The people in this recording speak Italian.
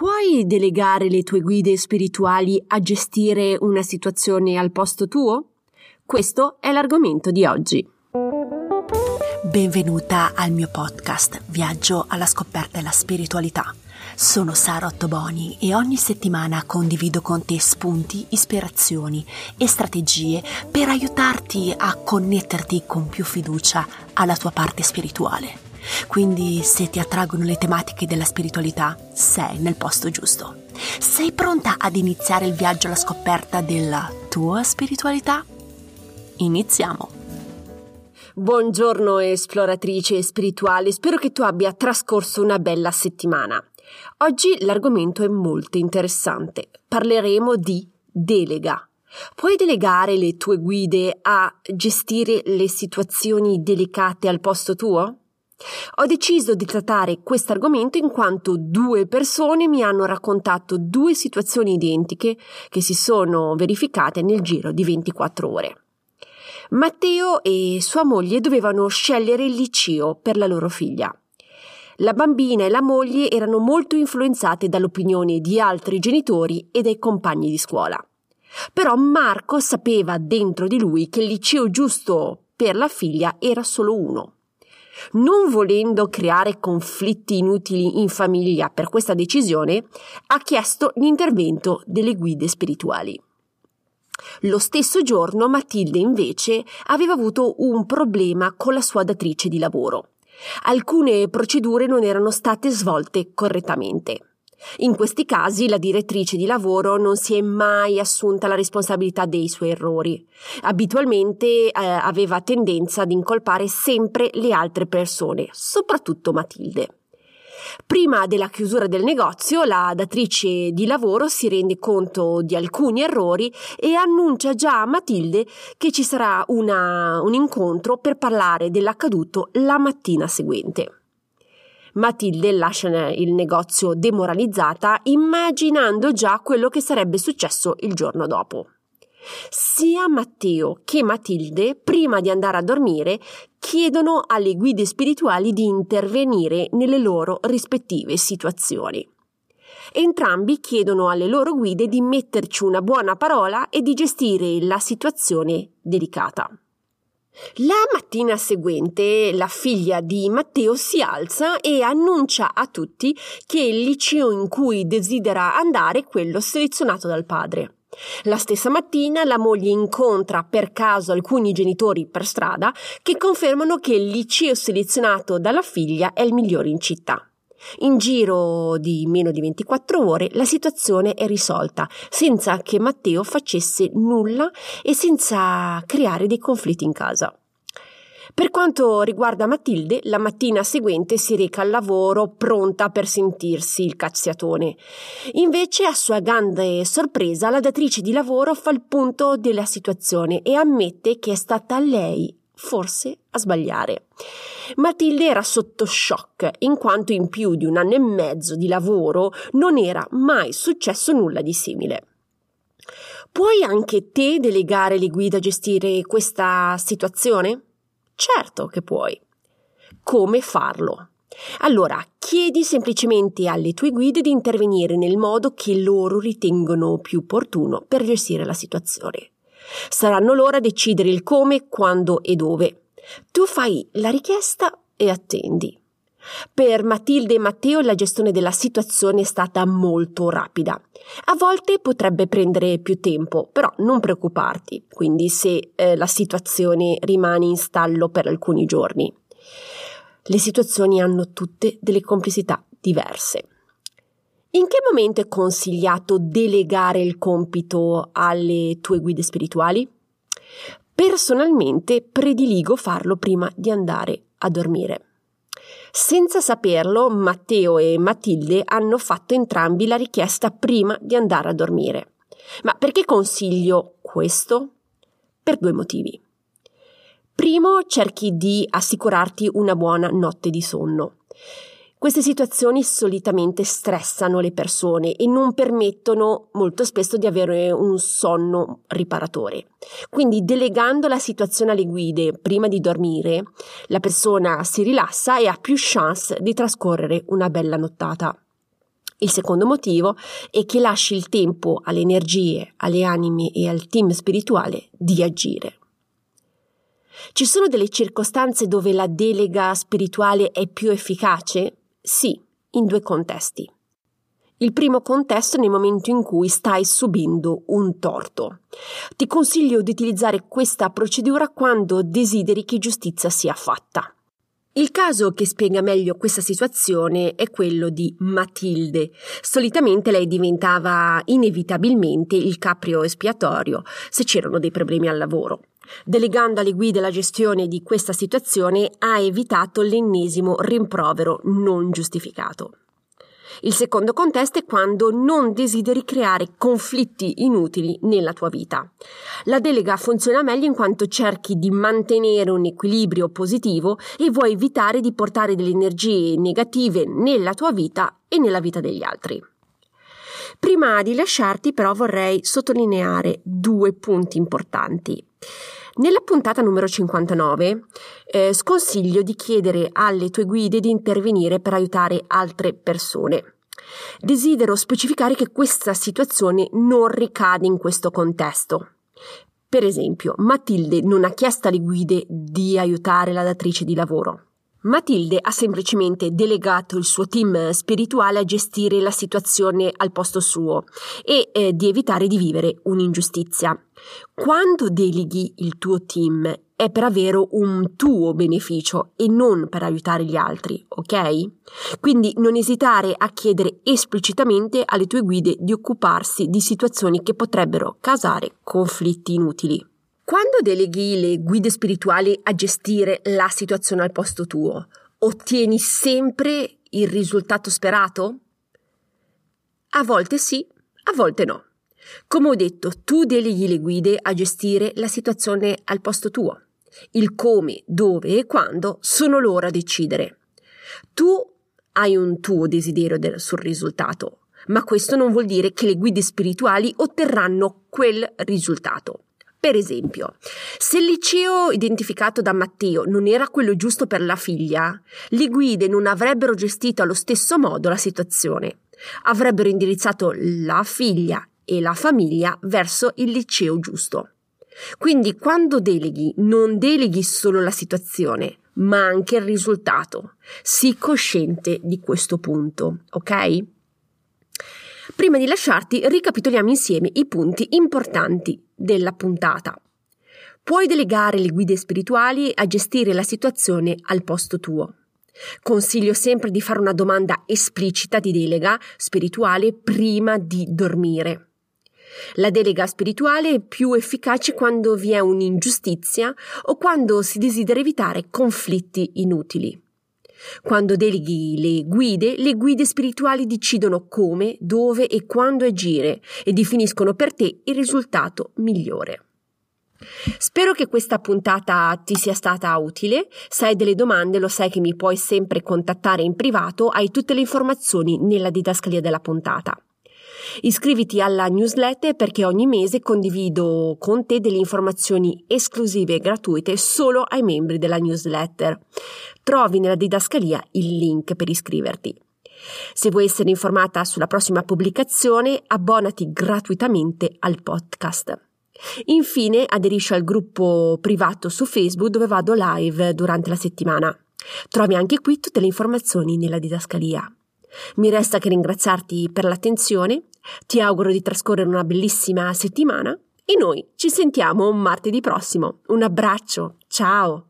Puoi delegare le tue guide spirituali a gestire una situazione al posto tuo? Questo è l'argomento di oggi. Benvenuta al mio podcast Viaggio alla scoperta della spiritualità. Sono Sara Ottoboni e ogni settimana condivido con te spunti, ispirazioni e strategie per aiutarti a connetterti con più fiducia alla tua parte spirituale. Quindi se ti attraggono le tematiche della spiritualità, sei nel posto giusto. Sei pronta ad iniziare il viaggio alla scoperta della tua spiritualità? Iniziamo! Buongiorno esploratrice spirituale, spero che tu abbia trascorso una bella settimana. Oggi l'argomento è molto interessante. Parleremo di delega. Puoi delegare le tue guide a gestire le situazioni delicate al posto tuo? Ho deciso di trattare questo argomento in quanto due persone mi hanno raccontato due situazioni identiche che si sono verificate nel giro di 24 ore. Matteo e sua moglie dovevano scegliere il liceo per la loro figlia. La bambina e la moglie erano molto influenzate dall'opinione di altri genitori e dai compagni di scuola. Però Marco sapeva dentro di lui che il liceo giusto per la figlia era solo uno. Non volendo creare conflitti inutili in famiglia per questa decisione, ha chiesto l'intervento delle guide spirituali. Lo stesso giorno Matilde invece aveva avuto un problema con la sua datrice di lavoro. Alcune procedure non erano state svolte correttamente. In questi casi la direttrice di lavoro non si è mai assunta la responsabilità dei suoi errori. Abitualmente eh, aveva tendenza ad incolpare sempre le altre persone, soprattutto Matilde. Prima della chiusura del negozio, la datrice di lavoro si rende conto di alcuni errori e annuncia già a Matilde che ci sarà una, un incontro per parlare dell'accaduto la mattina seguente. Matilde lascia il negozio demoralizzata, immaginando già quello che sarebbe successo il giorno dopo. Sia Matteo che Matilde, prima di andare a dormire, chiedono alle guide spirituali di intervenire nelle loro rispettive situazioni. Entrambi chiedono alle loro guide di metterci una buona parola e di gestire la situazione delicata. La mattina seguente la figlia di Matteo si alza e annuncia a tutti che il liceo in cui desidera andare è quello selezionato dal padre. La stessa mattina la moglie incontra per caso alcuni genitori per strada che confermano che il liceo selezionato dalla figlia è il migliore in città. In giro di meno di 24 ore la situazione è risolta, senza che Matteo facesse nulla e senza creare dei conflitti in casa. Per quanto riguarda Matilde, la mattina seguente si reca al lavoro pronta per sentirsi il cazziatone. Invece, a sua grande sorpresa, la datrice di lavoro fa il punto della situazione e ammette che è stata lei forse a sbagliare. Matilde era sotto shock, in quanto in più di un anno e mezzo di lavoro non era mai successo nulla di simile. Puoi anche te delegare le guide a gestire questa situazione? Certo che puoi. Come farlo? Allora, chiedi semplicemente alle tue guide di intervenire nel modo che loro ritengono più opportuno per gestire la situazione. Saranno loro a decidere il come, quando e dove. Tu fai la richiesta e attendi. Per Matilde e Matteo la gestione della situazione è stata molto rapida. A volte potrebbe prendere più tempo, però non preoccuparti, quindi se eh, la situazione rimane in stallo per alcuni giorni. Le situazioni hanno tutte delle complessità diverse. In che momento è consigliato delegare il compito alle tue guide spirituali? Personalmente prediligo farlo prima di andare a dormire. Senza saperlo, Matteo e Matilde hanno fatto entrambi la richiesta prima di andare a dormire. Ma perché consiglio questo? Per due motivi. Primo, cerchi di assicurarti una buona notte di sonno. Queste situazioni solitamente stressano le persone e non permettono molto spesso di avere un sonno riparatore. Quindi delegando la situazione alle guide prima di dormire, la persona si rilassa e ha più chance di trascorrere una bella nottata. Il secondo motivo è che lasci il tempo alle energie, alle anime e al team spirituale di agire. Ci sono delle circostanze dove la delega spirituale è più efficace? Sì, in due contesti. Il primo contesto è nel momento in cui stai subendo un torto. Ti consiglio di utilizzare questa procedura quando desideri che giustizia sia fatta. Il caso che spiega meglio questa situazione è quello di Matilde. Solitamente lei diventava inevitabilmente il caprio espiatorio se c'erano dei problemi al lavoro. Delegando alle guide la gestione di questa situazione ha evitato l'ennesimo rimprovero non giustificato. Il secondo contesto è quando non desideri creare conflitti inutili nella tua vita. La delega funziona meglio in quanto cerchi di mantenere un equilibrio positivo e vuoi evitare di portare delle energie negative nella tua vita e nella vita degli altri. Prima di lasciarti però vorrei sottolineare due punti importanti. Nella puntata numero 59 eh, sconsiglio di chiedere alle tue guide di intervenire per aiutare altre persone. Desidero specificare che questa situazione non ricade in questo contesto. Per esempio, Matilde non ha chiesto alle guide di aiutare la datrice di lavoro. Matilde ha semplicemente delegato il suo team spirituale a gestire la situazione al posto suo e eh, di evitare di vivere un'ingiustizia. Quando deleghi il tuo team è per avere un tuo beneficio e non per aiutare gli altri, ok? Quindi non esitare a chiedere esplicitamente alle tue guide di occuparsi di situazioni che potrebbero causare conflitti inutili. Quando deleghi le guide spirituali a gestire la situazione al posto tuo, ottieni sempre il risultato sperato? A volte sì, a volte no. Come ho detto, tu deleghi le guide a gestire la situazione al posto tuo. Il come, dove e quando sono loro a decidere. Tu hai un tuo desiderio del, sul risultato, ma questo non vuol dire che le guide spirituali otterranno quel risultato. Per esempio, se il liceo identificato da Matteo non era quello giusto per la figlia, le guide non avrebbero gestito allo stesso modo la situazione. Avrebbero indirizzato la figlia e la famiglia verso il liceo giusto. Quindi quando deleghi, non deleghi solo la situazione, ma anche il risultato. Sii cosciente di questo punto, ok? Prima di lasciarti, ricapitoliamo insieme i punti importanti della puntata. Puoi delegare le guide spirituali a gestire la situazione al posto tuo. Consiglio sempre di fare una domanda esplicita di delega spirituale prima di dormire. La delega spirituale è più efficace quando vi è un'ingiustizia o quando si desidera evitare conflitti inutili. Quando deleghi le guide, le guide spirituali decidono come, dove e quando agire e definiscono per te il risultato migliore. Spero che questa puntata ti sia stata utile. Se hai delle domande, lo sai che mi puoi sempre contattare in privato, hai tutte le informazioni nella didascalia della puntata. Iscriviti alla newsletter perché ogni mese condivido con te delle informazioni esclusive e gratuite solo ai membri della newsletter. Trovi nella didascalia il link per iscriverti. Se vuoi essere informata sulla prossima pubblicazione, abbonati gratuitamente al podcast. Infine, aderisci al gruppo privato su Facebook dove vado live durante la settimana. Trovi anche qui tutte le informazioni nella didascalia. Mi resta che ringraziarti per l'attenzione, ti auguro di trascorrere una bellissima settimana e noi ci sentiamo martedì prossimo. Un abbraccio, ciao!